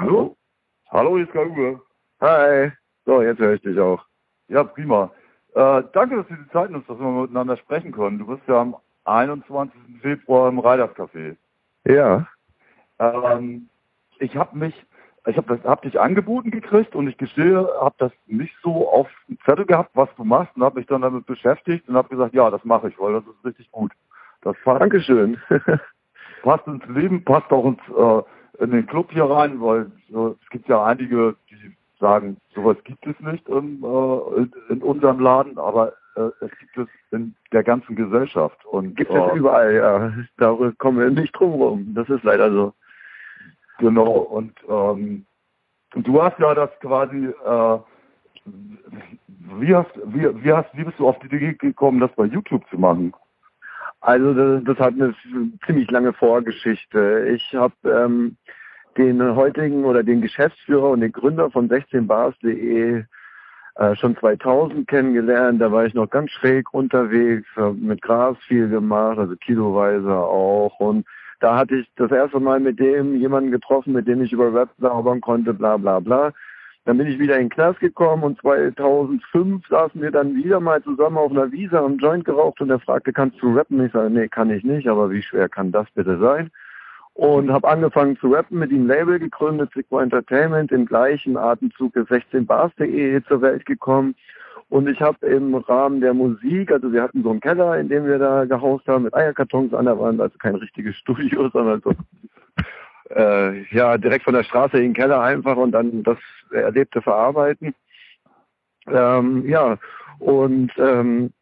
Hallo? Hallo, hier ist Kai Uwe. Hi. So, jetzt höre ich dich auch. Ja, prima. Äh, danke, dass du die Zeit nimmst, dass wir miteinander sprechen können. Du bist ja am 21. Februar im Reiters Café. Ja. Ähm, ich habe mich, ich habe hab dich angeboten gekriegt und ich gestehe, habe das nicht so auf dem Zettel gehabt, was du machst und habe mich dann damit beschäftigt und habe gesagt, ja, das mache ich, weil das ist richtig gut. Das passt, Dankeschön. passt ins Leben, passt auch ins, äh, in den Club hier rein, weil äh, es gibt ja einige, die sagen, sowas gibt es nicht in, äh, in, unserem Laden, aber äh, es gibt es in der ganzen Gesellschaft. Und, Gibt äh, es überall, ja. Darüber kommen wir nicht drum rum. Das ist leider so. Genau, und ähm, du hast ja das quasi, äh, wie, hast, wie, wie, hast, wie bist du auf die Idee gekommen, das bei YouTube zu machen? Also das, das hat eine ziemlich lange Vorgeschichte. Ich habe ähm, den heutigen oder den Geschäftsführer und den Gründer von 16bars.de äh, schon 2000 kennengelernt. Da war ich noch ganz schräg unterwegs, habe mit Gras viel gemacht, also kiloweise auch. Und da hatte ich das erste Mal mit dem jemanden getroffen, mit dem ich über Rap zaubern konnte, bla bla bla. Dann bin ich wieder in den Knast gekommen und 2005 saßen wir dann wieder mal zusammen auf einer Wiese, haben Joint geraucht und er fragte, kannst du rappen? Ich sage, nee, kann ich nicht, aber wie schwer kann das bitte sein? Und habe angefangen zu rappen, mit ihm Label gegründet, Sigma Entertainment, im gleichen Atemzug ist 16bars.de zur Welt gekommen. Und ich habe im Rahmen der Musik, also wir hatten so einen Keller, in dem wir da gehaust haben, mit Eierkartons an der Wand, also kein richtiges Studio, sondern so äh, ja, direkt von der Straße in den Keller einfach und dann das Erlebte verarbeiten. Ähm, ja, und ähm,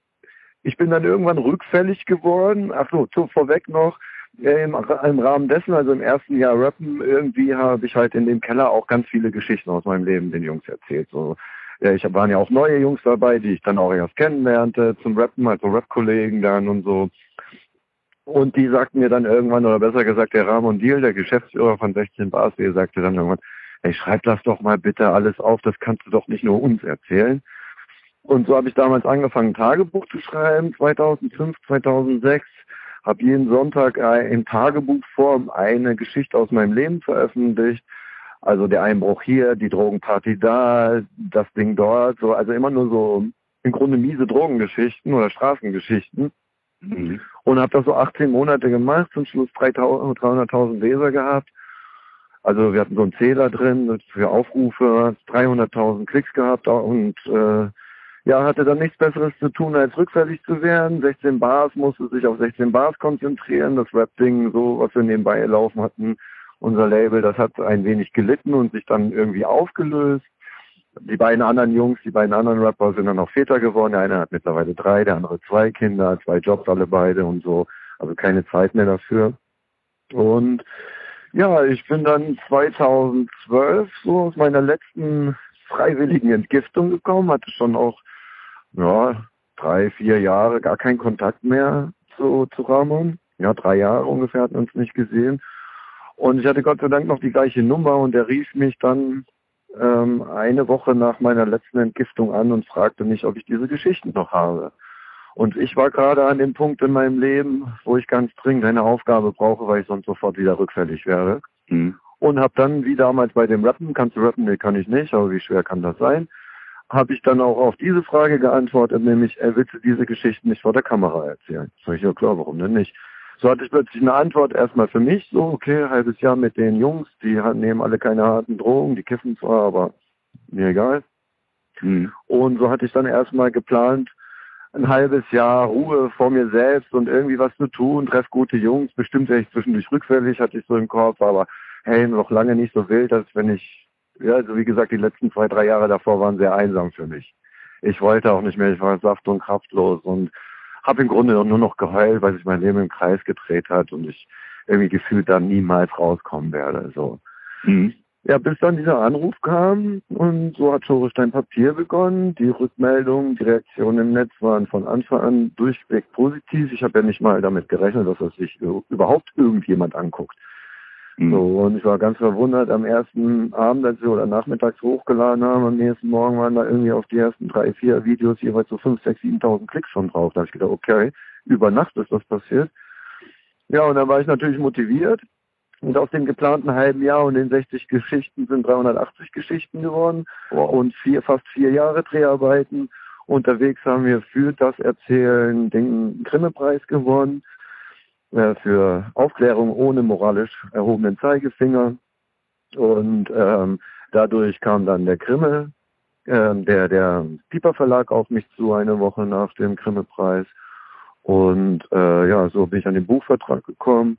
ich bin dann irgendwann rückfällig geworden. Ach so, zu, vorweg noch, äh, im, im Rahmen dessen, also im ersten Jahr Rappen, irgendwie habe ich halt in dem Keller auch ganz viele Geschichten aus meinem Leben den Jungs erzählt. So, ja, ich waren ja auch neue Jungs dabei, die ich dann auch erst kennenlernte zum Rappen, also Rap-Kollegen dann und so. Und die sagten mir dann irgendwann, oder besser gesagt, der Ramon Diel, der Geschäftsführer von 16 Bars, der sagte dann irgendwann, hey, schreib das doch mal bitte alles auf, das kannst du doch nicht nur uns erzählen. Und so habe ich damals angefangen, Tagebuch zu schreiben, 2005, 2006, habe jeden Sonntag in Tagebuchform eine Geschichte aus meinem Leben veröffentlicht. Also der Einbruch hier, die Drogenparty da, das Ding dort, so, also immer nur so im Grunde miese Drogengeschichten oder Straßengeschichten. Mhm. Und habe das so 18 Monate gemacht, zum Schluss 300.000 Leser gehabt. Also wir hatten so einen Zähler drin für Aufrufe, 300.000 Klicks gehabt und äh, ja, hatte dann nichts Besseres zu tun, als rückfällig zu werden. 16 Bars musste sich auf 16 Bars konzentrieren. Das Rap-Ding, so was wir nebenbei laufen hatten, unser Label, das hat ein wenig gelitten und sich dann irgendwie aufgelöst. Die beiden anderen Jungs, die beiden anderen Rapper sind dann noch Väter geworden. Der eine hat mittlerweile drei, der andere zwei Kinder, zwei Jobs alle beide und so. Also keine Zeit mehr dafür. Und ja, ich bin dann 2012 so aus meiner letzten freiwilligen Entgiftung gekommen, hatte schon auch ja, drei, vier Jahre gar keinen Kontakt mehr zu, zu Ramon. Ja, drei Jahre ungefähr hatten wir uns nicht gesehen. Und ich hatte Gott sei Dank noch die gleiche Nummer und er rief mich dann ähm, eine Woche nach meiner letzten Entgiftung an und fragte mich, ob ich diese Geschichten noch habe. Und ich war gerade an dem Punkt in meinem Leben, wo ich ganz dringend eine Aufgabe brauche, weil ich sonst sofort wieder rückfällig werde. Mhm. Und habe dann, wie damals bei dem Rappen, kannst du rappen? Nee, kann ich nicht, aber wie schwer kann das sein? Habe ich dann auch auf diese Frage geantwortet, nämlich, er willst du diese Geschichten nicht vor der Kamera erzählen? Sag ich, ja klar, warum denn nicht? So hatte ich plötzlich eine Antwort erstmal für mich, so, okay, halbes Jahr mit den Jungs, die nehmen alle keine harten Drogen, die kiffen zwar, aber mir egal. Mhm. Und so hatte ich dann erstmal geplant, ein halbes Jahr Ruhe vor mir selbst und irgendwie was zu tun, treff gute Jungs, bestimmt wäre ich zwischendurch rückfällig, hatte ich so im Kopf, aber hey, noch lange nicht so wild, als wenn ich, ja, also wie gesagt, die letzten zwei, drei Jahre davor waren sehr einsam für mich. Ich wollte auch nicht mehr, ich war saft und kraftlos und habe im Grunde nur noch geheult, weil sich mein Leben im Kreis gedreht hat und ich irgendwie gefühlt dann niemals rauskommen werde. So. Mhm. Ja, bis dann dieser Anruf kam und so hat Schorestein Papier begonnen. Die Rückmeldungen, die Reaktionen im Netz waren von Anfang an durchweg positiv. Ich habe ja nicht mal damit gerechnet, dass das sich überhaupt irgendjemand anguckt. Mhm. So, und ich war ganz verwundert am ersten Abend, als wir oder nachmittags hochgeladen haben, am nächsten Morgen waren da irgendwie auf die ersten drei, vier Videos jeweils so 5, 6, 7.000 Klicks schon drauf. Da habe ich gedacht, okay, über Nacht ist das passiert. Ja, und dann war ich natürlich motiviert Und aus dem geplanten halben Jahr und den 60 Geschichten sind 380 Geschichten geworden wow. und vier, fast vier Jahre Dreharbeiten. Unterwegs haben wir für das Erzählen den Grimme-Preis gewonnen, äh, für Aufklärung ohne moralisch erhobenen Zeigefinger. Und ähm, dadurch kam dann der Grimme, äh, der, der Pieper Verlag auf mich zu, eine Woche nach dem Grimme-Preis. Und äh, ja, so bin ich an den Buchvertrag gekommen,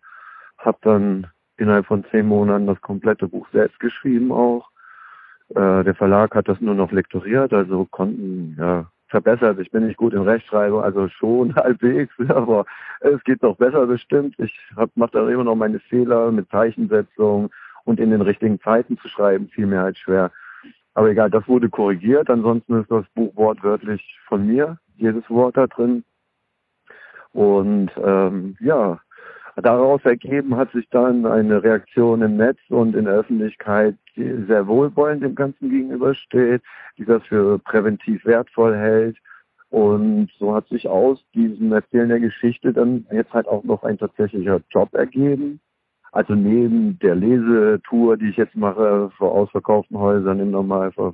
habe dann innerhalb von zehn Monaten das komplette Buch selbst geschrieben auch. Äh, der Verlag hat das nur noch lektoriert, also konnten ja verbessert. Ich bin nicht gut in Rechtschreibung, also schon halbwegs, aber es geht noch besser bestimmt. Ich mache da immer noch meine Fehler mit Zeichensetzung und in den richtigen Zeiten zu schreiben, fiel mir halt schwer. Aber egal, das wurde korrigiert. Ansonsten ist das Buch wortwörtlich von mir, jedes Wort da drin. Und ähm, ja, Daraus ergeben hat sich dann eine Reaktion im Netz und in der Öffentlichkeit, die sehr wohlwollend dem Ganzen gegenübersteht, die das für präventiv wertvoll hält. Und so hat sich aus diesem Erzählen der Geschichte dann jetzt halt auch noch ein tatsächlicher Job ergeben. Also neben der Lesetour, die ich jetzt mache vor ausverkauften Häusern im Normalfall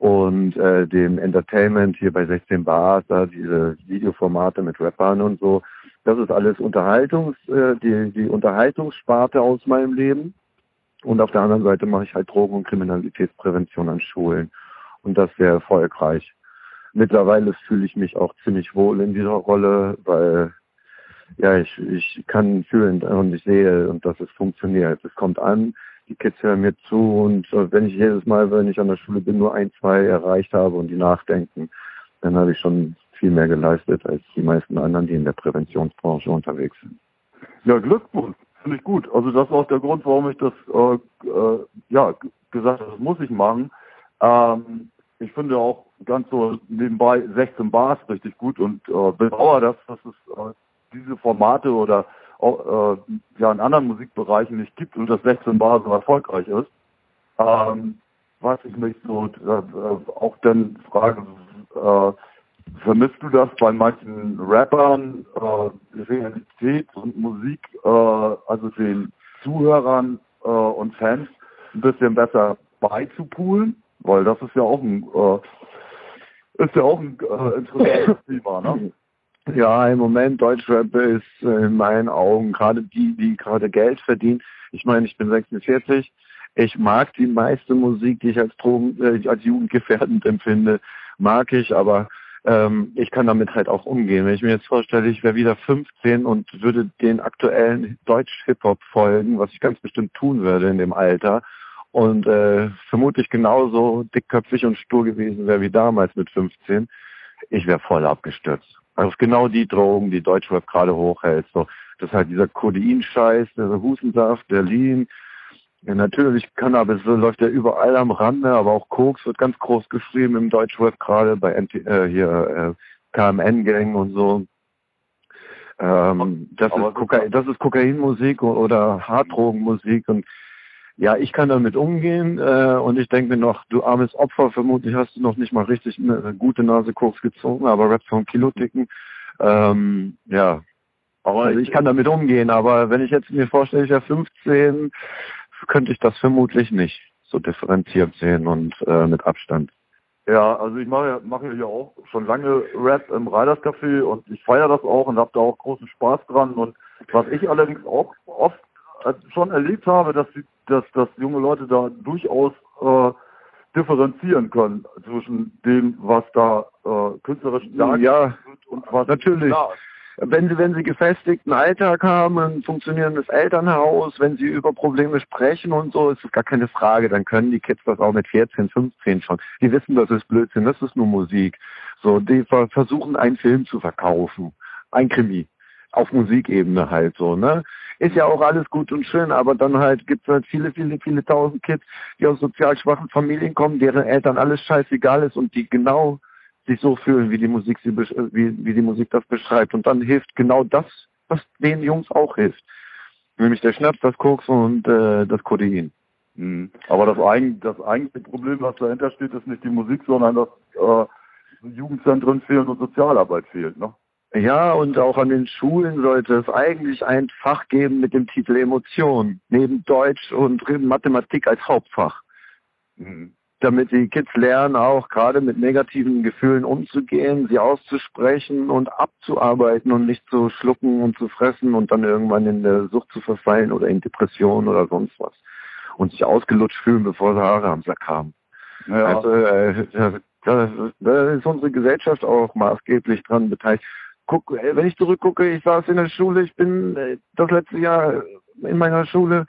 und äh, dem Entertainment hier bei 16 Bars, da diese Videoformate mit Rappern und so, das ist alles Unterhaltungs, äh, die, die Unterhaltungssparte aus meinem Leben. Und auf der anderen Seite mache ich halt Drogen- und Kriminalitätsprävention an Schulen. Und das sehr erfolgreich. Mittlerweile fühle ich mich auch ziemlich wohl in dieser Rolle, weil ja, ich, ich kann fühlen und ich sehe und dass es funktioniert. Es kommt an, die Kids hören mir zu und äh, wenn ich jedes Mal, wenn ich an der Schule bin, nur ein, zwei erreicht habe und die nachdenken, dann habe ich schon viel mehr geleistet als die meisten anderen, die in der Präventionsbranche unterwegs sind. Ja, Glückwunsch, finde ich gut. Also das ist auch der Grund, warum ich das äh, äh, ja gesagt habe, das muss ich machen. Ähm, ich finde auch ganz so nebenbei 16 Bars richtig gut und äh, bedauere das, dass es äh, diese Formate oder auch, äh, ja in anderen Musikbereichen nicht gibt und dass 16 Bar so erfolgreich ist. Ähm, was ich mich so äh, auch dann frage, äh, Vermisst du das bei manchen Rappern, äh, Realität und Musik, äh, also den Zuhörern äh, und Fans ein bisschen besser beizupulen? Weil das ist ja auch ein, äh, ist ja auch ein äh, interessantes Thema, ne? Ja, im Moment Deutschrap ist in meinen Augen gerade die, die gerade Geld verdienen. Ich meine, ich bin 46. Ich mag die meiste Musik, die ich als Drogen, äh, als jugendgefährdend empfinde, mag ich, aber ähm, ich kann damit halt auch umgehen. Wenn ich mir jetzt vorstelle, ich wäre wieder 15 und würde den aktuellen Deutsch-Hip-Hop folgen, was ich ganz bestimmt tun würde in dem Alter, und äh, vermutlich genauso dickköpfig und stur gewesen wäre wie damals mit 15, ich wäre voll abgestürzt. Also genau die Drogen, die Deutschrap gerade hochhält. So, das ist halt dieser Codein-Scheiß, dieser Hustensaft, der Lean, ja, natürlich, Cannabis läuft ja überall am Rande, aber auch Koks wird ganz groß geschrieben im Deutschrap, gerade bei NT, äh, hier äh, KMN-Gang und so. Ähm, das, ist Kokain, das ist Kokainmusik oder Harddrogenmusik und ja, ich kann damit umgehen äh, und ich denke mir noch, du armes Opfer, vermutlich hast du noch nicht mal richtig eine gute Nase Koks gezogen, aber Rap von Kiloticken, ähm, ja. Aber also ich kann damit umgehen, aber wenn ich jetzt mir vorstelle, ich wäre 15, könnte ich das vermutlich nicht so differenziert sehen und äh, mit Abstand. Ja, also ich mache mache ja auch schon lange Rap im Riders Café und ich feiere das auch und habe da auch großen Spaß dran. Und was ich allerdings auch oft schon erlebt habe, dass die, dass, dass junge Leute da durchaus äh, differenzieren können zwischen dem, was da äh, künstlerisch dargestellt ja, wird und was natürlich. Da ist wenn sie, wenn sie gefestigten Alltag haben, ein funktionierendes Elternhaus, wenn sie über Probleme sprechen und so, ist es gar keine Frage. Dann können die Kids das auch mit 14, 15 schon. Die wissen, das ist Blödsinn, das ist nur Musik. So, die versuchen einen Film zu verkaufen. Ein Krimi. Auf Musikebene halt so, ne? Ist ja auch alles gut und schön, aber dann halt gibt es halt viele, viele, viele tausend Kids, die aus sozial schwachen Familien kommen, deren Eltern alles scheißegal ist und die genau sich so fühlen, wie die Musik sie wie, wie die Musik das beschreibt. Und dann hilft genau das, was den Jungs auch hilft. Nämlich der Schnaps, das Koks und äh, das Codein. Mhm. Aber das, eigen, das eigentliche Problem, was dahinter steht, ist nicht die Musik, sondern dass äh, Jugendzentren fehlen und Sozialarbeit fehlt. Ne? Ja, und auch an den Schulen sollte es eigentlich ein Fach geben mit dem Titel Emotion, neben Deutsch und Mathematik als Hauptfach. Mhm. Damit die Kids lernen, auch gerade mit negativen Gefühlen umzugehen, sie auszusprechen und abzuarbeiten und nicht zu schlucken und zu fressen und dann irgendwann in der Sucht zu verfallen oder in Depression oder sonst was. Und sich ausgelutscht fühlen, bevor sie Haare am Sack haben. Ja. Also, äh, da, da ist unsere Gesellschaft auch maßgeblich dran beteiligt guck, wenn ich zurückgucke, ich saß in der Schule, ich bin äh, das letzte Jahr in meiner Schule,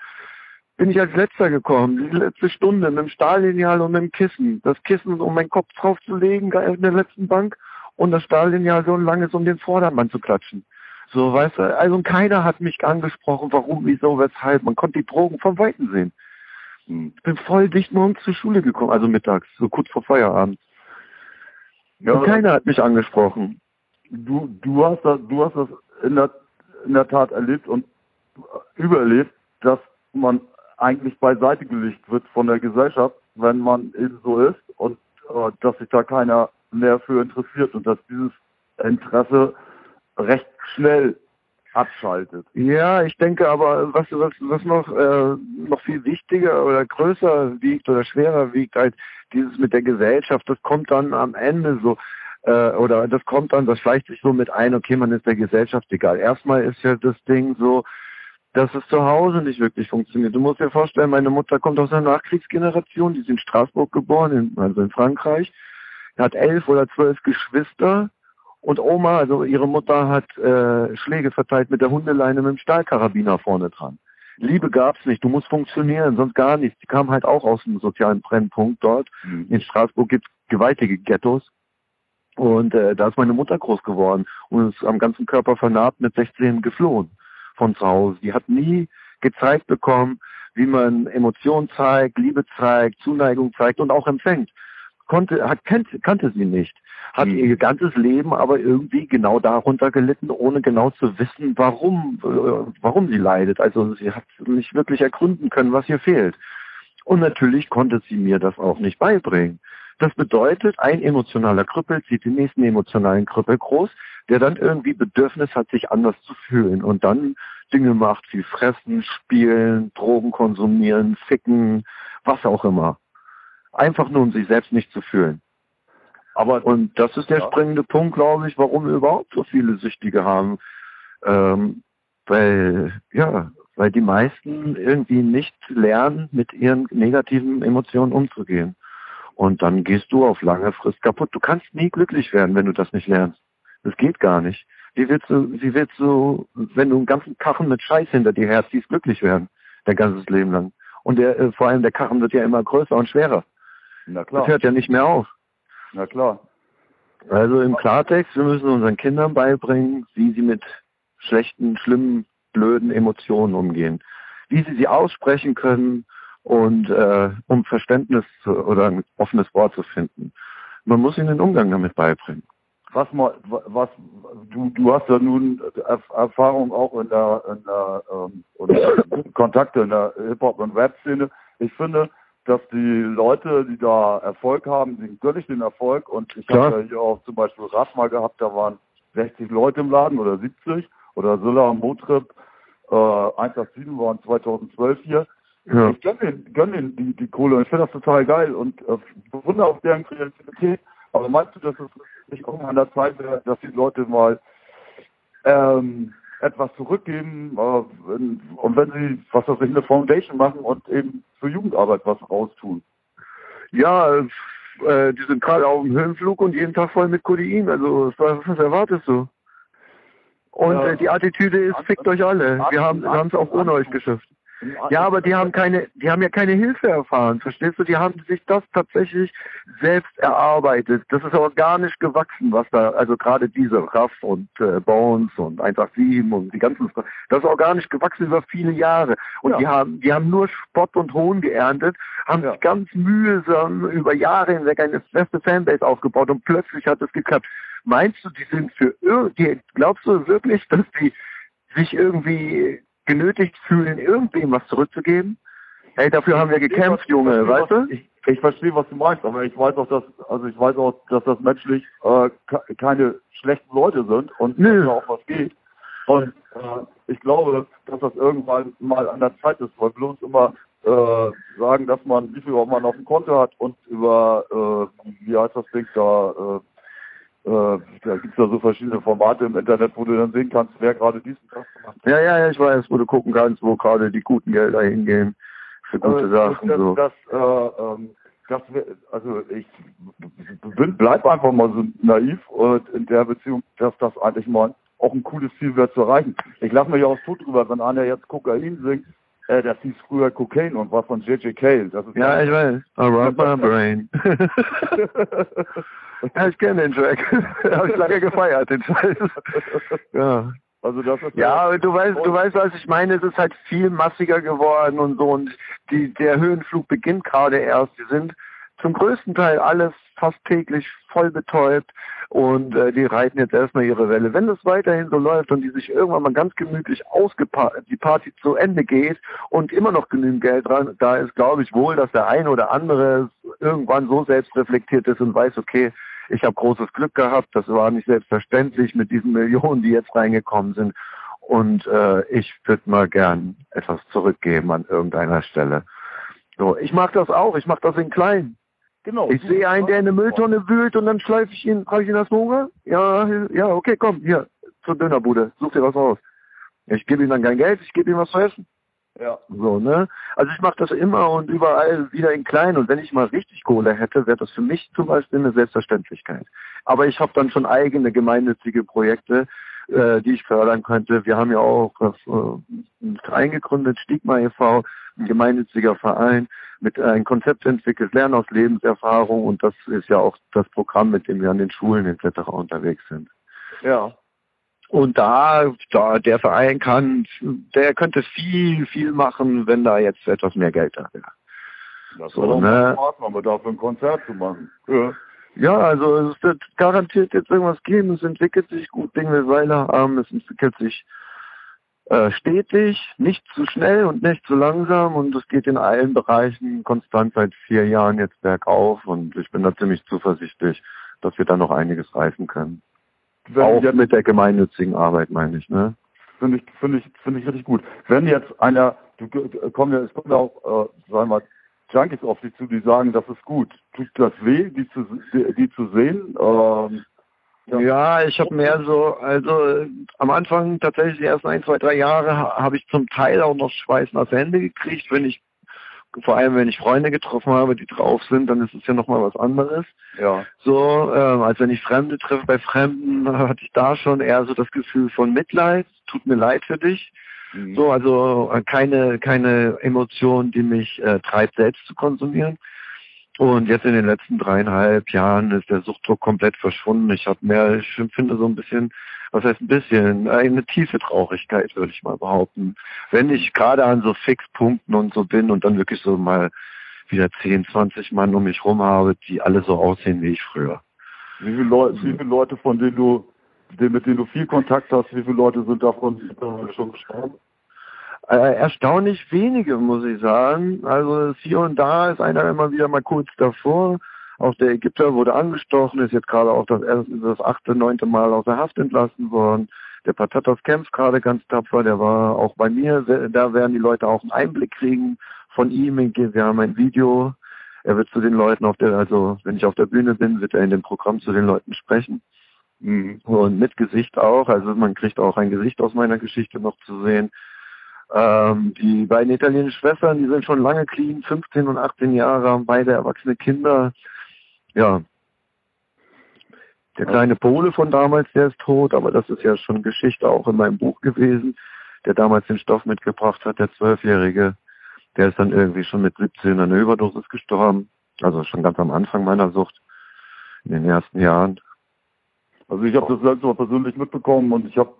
bin ich als letzter gekommen, die letzte Stunde mit dem Stahllineal und mit dem Kissen. Das Kissen, um meinen Kopf draufzulegen in der letzten Bank und das Stahllineal so lang ist, um den Vordermann zu klatschen. So, weißt du, also keiner hat mich angesprochen, warum, wieso, weshalb. Man konnte die Drogen vom Weiten sehen. Hm. Ich bin voll dicht morgens zur Schule gekommen, also mittags, so kurz vor Feierabend. Ja, und keiner hat mich angesprochen du, du hast das, du hast das in der, in der Tat erlebt und überlebt, dass man eigentlich beiseite gelegt wird von der Gesellschaft, wenn man eben so ist und äh, dass sich da keiner mehr für interessiert und dass dieses Interesse recht schnell abschaltet. Ja, ich denke aber, was, was, was noch, äh, noch viel wichtiger oder größer wiegt oder schwerer wiegt als dieses mit der Gesellschaft, das kommt dann am Ende so äh, oder das kommt dann, das schleicht sich so mit ein, okay, man ist der Gesellschaft egal. Erstmal ist ja das Ding so, dass es zu Hause nicht wirklich funktioniert. Du musst dir vorstellen, meine Mutter kommt aus einer Nachkriegsgeneration, die ist in Straßburg geboren, in, also in Frankreich, hat elf oder zwölf Geschwister und Oma, also ihre Mutter, hat äh, Schläge verteilt mit der Hundeleine mit dem Stahlkarabiner vorne dran. Liebe gab's nicht, du musst funktionieren, sonst gar nichts. Die kam halt auch aus dem sozialen Brennpunkt dort. Mhm. In Straßburg gibt's gewaltige Ghettos. Und äh, da ist meine Mutter groß geworden und ist am ganzen Körper vernarbt mit 16 geflohen von zu Hause. Die hat nie gezeigt bekommen, wie man Emotionen zeigt, Liebe zeigt, Zuneigung zeigt und auch empfängt. Konnte, hat, kennt, kannte sie nicht. Hat mhm. ihr ganzes Leben aber irgendwie genau darunter gelitten, ohne genau zu wissen, warum, äh, warum sie leidet. Also sie hat nicht wirklich ergründen können, was ihr fehlt. Und natürlich konnte sie mir das auch nicht beibringen. Das bedeutet, ein emotionaler Krüppel zieht den nächsten emotionalen Krüppel groß, der dann irgendwie Bedürfnis hat, sich anders zu fühlen und dann Dinge macht wie fressen, spielen, Drogen konsumieren, ficken, was auch immer. Einfach nur, um sich selbst nicht zu fühlen. Aber und das ist der ja. springende Punkt, glaube ich, warum wir überhaupt so viele Süchtige haben. Ähm, weil, ja, weil die meisten irgendwie nicht lernen, mit ihren negativen Emotionen umzugehen. Und dann gehst du auf lange Frist kaputt. Du kannst nie glücklich werden, wenn du das nicht lernst. Das geht gar nicht. Wie willst du, wie willst du, wenn du einen ganzen Karren mit Scheiß hinter dir herziehst, glücklich werden? Dein ganzes Leben lang. Und der, äh, vor allem der Karren wird ja immer größer und schwerer. Na klar. Das hört ja nicht mehr auf. Na klar. Also im Klartext, wir müssen unseren Kindern beibringen, wie sie mit schlechten, schlimmen, blöden Emotionen umgehen. Wie sie sie aussprechen können und äh, um Verständnis zu, oder ein offenes Wort zu finden. Man muss ihnen den Umgang damit beibringen. Was mal, was du du hast ja nun Erfahrung auch in der, in der ähm, oder Kontakte in der Hip Hop und Rap Szene. Ich finde, dass die Leute, die da Erfolg haben, die gönne den Erfolg und ich habe ja hier auch zum Beispiel Rad mal gehabt, da waren 60 Leute im Laden oder 70 oder Silla Motrip äh, 187 waren 2012 hier ja. Ich gönne den, gönn den die, die Kohle und ich finde das total geil und äh, bewundere auch deren Kreativität. Aber meinst du, dass es nicht irgendwann an der Zeit wäre, dass die Leute mal ähm, etwas zurückgeben äh, und wenn sie, was weiß ich, eine Foundation machen und eben für Jugendarbeit was raustun? Ja, äh, die sind gerade auf dem Höhenflug und jeden Tag voll mit Codein. Also was, was erwartest du? Und ja. äh, die Attitüde ist, fickt euch alle. Wir haben es auch ohne euch geschafft. Ja, aber die haben keine, die haben ja keine Hilfe erfahren, verstehst du? Die haben sich das tatsächlich selbst erarbeitet. Das ist organisch gewachsen, was da, also gerade diese Raff und äh, Bones und 187 und die ganzen, das ist organisch gewachsen über viele Jahre. Und ja. die haben, die haben nur Spott und Hohn geerntet, haben ja. sich ganz mühsam über Jahre hinweg eine feste Fanbase aufgebaut und plötzlich hat es geklappt. Meinst du, die sind für, die, glaubst du wirklich, dass die sich irgendwie genötigt fühlen, irgendwem was zurückzugeben. Hey, dafür haben wir gekämpft, Junge, weißt du? Ich, ich verstehe, was du meinst, aber ich weiß auch, dass, also ich weiß auch, dass das menschlich äh, keine schlechten Leute sind und Nö. dass da auch was geht. Und äh, ich glaube, dass das irgendwann mal an der Zeit ist, weil bloß immer äh, sagen, dass man, wie viel man auf dem Konto hat und über, äh, wie heißt das Ding da, äh, äh, da gibt's ja so verschiedene Formate im Internet, wo du dann sehen kannst, wer gerade diesen Tag gemacht hat. Ja, ja, ja, ich weiß, wo du gucken kannst, wo gerade die guten Gelder hingehen für gute Äh, Sachen. das, so. das, äh, ähm, das wär, also ich bin, bleib einfach mal so naiv und in der Beziehung, dass das eigentlich mal auch ein cooles Ziel wäre zu erreichen. Ich lache mich ja auch tot drüber, wenn einer jetzt Kokain singt, äh, das hieß früher Cocaine und war von J.J. Cale. Ja, ich weiß. Around my brain. ja, ich kenne den Track. Habe ich lange gefeiert, den Scheiß. Ja. Also das ist Ja, aber du weißt, du weißt, was ich meine. Es ist halt viel massiger geworden und so. Und die, der Höhenflug beginnt gerade erst. Die sind zum größten Teil alles fast täglich voll betäubt und äh, die reiten jetzt erstmal ihre Welle. Wenn das weiterhin so läuft und die sich irgendwann mal ganz gemütlich ausgeparkt, die Party zu Ende geht und immer noch genügend Geld dran, da ist, glaube ich, wohl, dass der eine oder andere irgendwann so selbstreflektiert ist und weiß, okay, ich habe großes Glück gehabt, das war nicht selbstverständlich mit diesen Millionen, die jetzt reingekommen sind. Und äh, ich würde mal gern etwas zurückgeben an irgendeiner Stelle. So, ich mache das auch, ich mache das in klein. genau. Ich sehe einen, der in eine Mülltonne wühlt und dann schleife ich ihn, frage ich ihn das Hunger? Ja, ja, okay, komm, hier, zur Dönerbude, such dir was aus. Ich gebe ihm dann kein Geld, ich gebe ihm was zu essen. Ja. So, ne? Also ich mache das immer und überall wieder in klein und wenn ich mal richtig Kohle hätte, wäre das für mich zum Beispiel eine Selbstverständlichkeit. Aber ich habe dann schon eigene gemeinnützige Projekte, äh, die ich fördern könnte. Wir haben ja auch äh, einen Verein gegründet, Stigma e.V., ein gemeinnütziger Verein, mit ein Konzept entwickelt, Lernen aus Lebenserfahrung und das ist ja auch das Programm, mit dem wir an den Schulen etc. unterwegs sind. Ja. Und da, da der Verein kann, der könnte viel, viel machen, wenn da jetzt etwas mehr Geld da wäre. Das So, ne? machen, dafür ein Konzert zu machen. Ja. Ja, also es wird garantiert jetzt irgendwas geben. Es entwickelt sich gut, Dinge will Weile haben. Es entwickelt sich äh, stetig, nicht zu schnell und nicht zu langsam und es geht in allen Bereichen konstant seit vier Jahren jetzt bergauf und ich bin da ziemlich zuversichtlich, dass wir da noch einiges reißen können. Wenn Auch jetzt, mit der gemeinnützigen Arbeit, meine ich, ne? finde ich, finde ich, finde ich richtig gut. Wenn jetzt einer, du kommen ja, es kommen ja auch, äh, sagen wir mal, Junkies auf dich zu, die sagen, das ist gut. Tut das weh, die zu, die, die zu sehen? Ähm, Ja, ich habe mehr so, also äh, am Anfang tatsächlich die ersten ein, zwei, drei Jahre ha- habe ich zum Teil auch noch schweißnasse Hände gekriegt, wenn ich, vor allem wenn ich Freunde getroffen habe, die drauf sind, dann ist es ja nochmal was anderes. ja. So, ähm, als wenn ich Fremde treffe, bei Fremden hatte ich da schon eher so das Gefühl von Mitleid, tut mir leid für dich. Mhm. So, also äh, keine, keine Emotion, die mich äh, treibt, selbst zu konsumieren. Und jetzt in den letzten dreieinhalb Jahren ist der Suchtdruck komplett verschwunden. Ich habe mehr, ich empfinde so ein bisschen, was heißt ein bisschen, eine tiefe Traurigkeit, würde ich mal behaupten. Wenn ich gerade an so Fixpunkten und so bin und dann wirklich so mal wieder 10, 20 Mann um mich rum habe, die alle so aussehen wie ich früher. Wie viele Leute, wie viele Leute, von denen du, mit denen du viel Kontakt hast, wie viele Leute sind davon schon gestorben? Äh, erstaunlich wenige, muss ich sagen. Also hier und da ist einer immer wieder mal kurz davor. Auch der Ägypter wurde angestochen, ist jetzt gerade auch das erste, das achte, neunte Mal aus der Haft entlassen worden. Der Patatas kämpft gerade ganz tapfer, der war auch bei mir. Da werden die Leute auch einen Einblick kriegen von ihm. Wir haben ein Video. Er wird zu den Leuten auf der, also wenn ich auf der Bühne bin, wird er in dem Programm zu den Leuten sprechen. Mhm. Und mit Gesicht auch. Also man kriegt auch ein Gesicht aus meiner Geschichte noch zu sehen. Ähm, die beiden italienischen Schwestern, die sind schon lange clean, 15 und 18 Jahre, haben beide erwachsene Kinder. Ja. Der kleine Pole von damals, der ist tot, aber das ist ja schon Geschichte auch in meinem Buch gewesen, der damals den Stoff mitgebracht hat, der Zwölfjährige. Der ist dann irgendwie schon mit 17 an einer Überdosis gestorben. Also schon ganz am Anfang meiner Sucht, in den ersten Jahren. Also ich habe das selbst mal persönlich mitbekommen und ich habe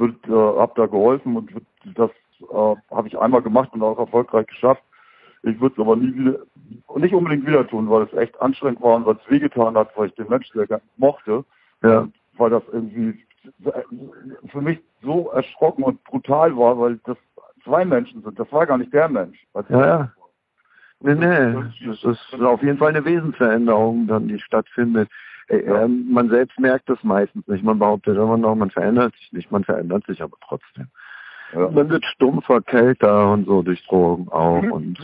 äh, hab da geholfen und das äh, habe ich einmal gemacht und auch erfolgreich geschafft. Ich würde es aber nie wieder, nicht unbedingt wieder tun, weil es echt anstrengend war und weil es wehgetan hat, weil ich den Menschen sehr gerne mochte. Ja. Und weil das irgendwie für mich so erschrocken und brutal war, weil das zwei Menschen sind. Das war gar nicht der Mensch. Ja, ja. Nee, nee, das ist auf jeden Fall eine Wesensveränderung, dann die stattfindet. Äh, ja. äh, man selbst merkt das meistens nicht. Man behauptet immer noch, man verändert sich nicht, man verändert sich aber trotzdem. Ja. Man wird stumpfer, kälter und so durch Drogen auch mhm. und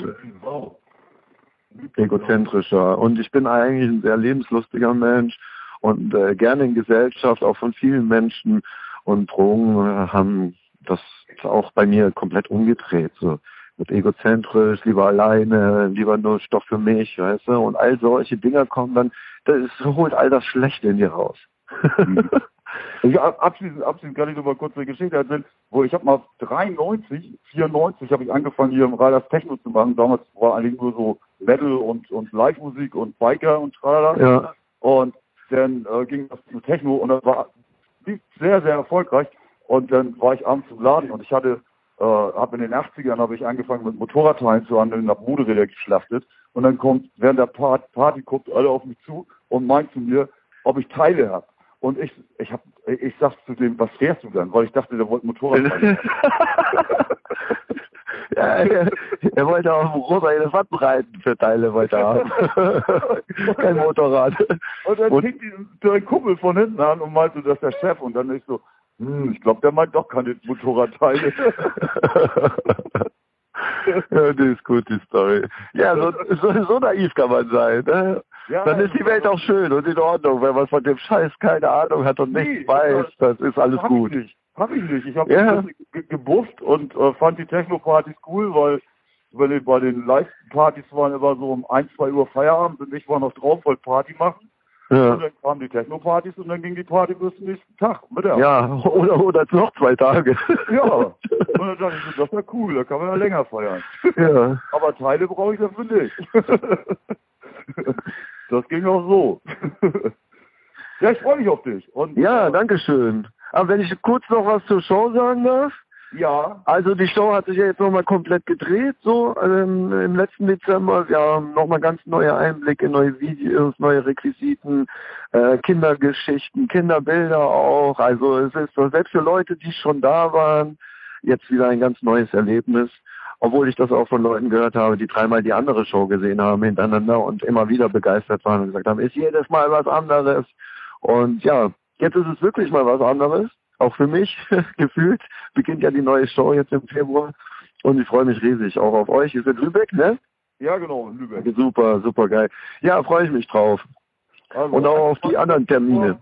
äh, egozentrischer. Und ich bin eigentlich ein sehr lebenslustiger Mensch und äh, gerne in Gesellschaft, auch von vielen Menschen. Und Drogen äh, haben das auch bei mir komplett umgedreht. So wird egozentrisch, lieber alleine, lieber nur Stoff für mich, weißt du? Und all solche Dinger kommen dann, das holt all das Schlechte in dir raus. ich, abschließend, abschließend kann ich noch mal kurz eine Geschichte erzählen, wo ich habe mal 93, 94 habe ich angefangen hier im Radars Techno zu machen. Damals war eigentlich nur so Metal und, und Live-Musik und Biker und tralala. Ja. Und dann äh, ging das zu Techno und das war sehr, sehr erfolgreich. Und dann war ich abends im Laden und ich hatte äh, habe in den 80ern habe ich angefangen mit Motorradteilen zu handeln, habe Motorräder geschlachtet und dann kommt während der Party guckt alle auf mich zu und meint zu mir, ob ich Teile habe. Und ich ich hab, ich sag zu dem, was fährst du dann? Weil ich dachte, der wollte Motorradteile. ja, er, er, wollte auf dem rosa Elefanten reiten für Teile, wollte er haben. Kein Motorrad. Und dann fing der Kumpel von hinten an und meinte, das ist der Chef. Und dann ist so, hm, ich glaube, der meint doch keine Motorradteile. ja, das ist gut, die Story. Ja, so, so, so naiv kann man sein. Ne? Ja, Dann ist die Welt auch schön und in Ordnung, wenn man von dem Scheiß keine Ahnung hat und nee, nichts weiß, das ist alles hab gut. Ich nicht. Hab ich nicht. Ich habe ja. gebufft und äh, fand die Techno-Partys cool, weil weil bei den Live-Partys waren immer so um 1, 2 Uhr Feierabend und ich war noch drauf, wollte Party machen. Ja. Und dann kamen die Techno-Partys und dann ging die Party bis zum nächsten Tag. Mittag. Ja, oder, oder noch zwei Tage. Ja, und dann dachte ich, das ist ja cool, da kann man ja länger feiern. Ja. Aber Teile brauche ich dafür nicht. Das ging auch so. Ja, ich freue mich auf dich. Und, ja, danke schön. Aber wenn ich kurz noch was zur Show sagen darf? Ja. Also die Show hat sich ja jetzt nochmal komplett gedreht, so ähm, im letzten Dezember. Wir haben nochmal ganz neue Einblicke, neue Videos, neue Requisiten, äh, Kindergeschichten, Kinderbilder auch. Also es ist selbst für Leute, die schon da waren, jetzt wieder ein ganz neues Erlebnis. Obwohl ich das auch von Leuten gehört habe, die dreimal die andere Show gesehen haben hintereinander und immer wieder begeistert waren und gesagt haben, ist jedes Mal was anderes. Und ja, jetzt ist es wirklich mal was anderes auch für mich gefühlt, beginnt ja die neue Show jetzt im Februar. Und ich freue mich riesig auch auf euch. Ihr seid Lübeck, ne? Ja, genau, Lübeck. Super, super geil. Ja, freue ich mich drauf. Also, und auch auf die anderen Termine.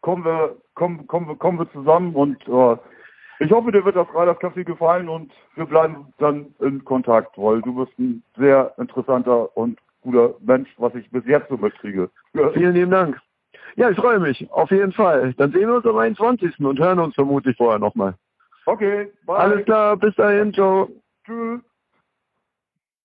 Kommen wir, kommen, kommen, kommen wir zusammen und äh, ich hoffe, dir wird das Freitagscafé gefallen und wir bleiben dann in Kontakt, weil du bist ein sehr interessanter und guter Mensch, was ich bis jetzt so mitkriege. Vielen lieben Dank. Ja, ich freue mich, auf jeden Fall. Dann sehen wir uns am 21. und hören uns vermutlich vorher nochmal. Okay, bye. Alles klar, bis dahin, ciao. Tschüss.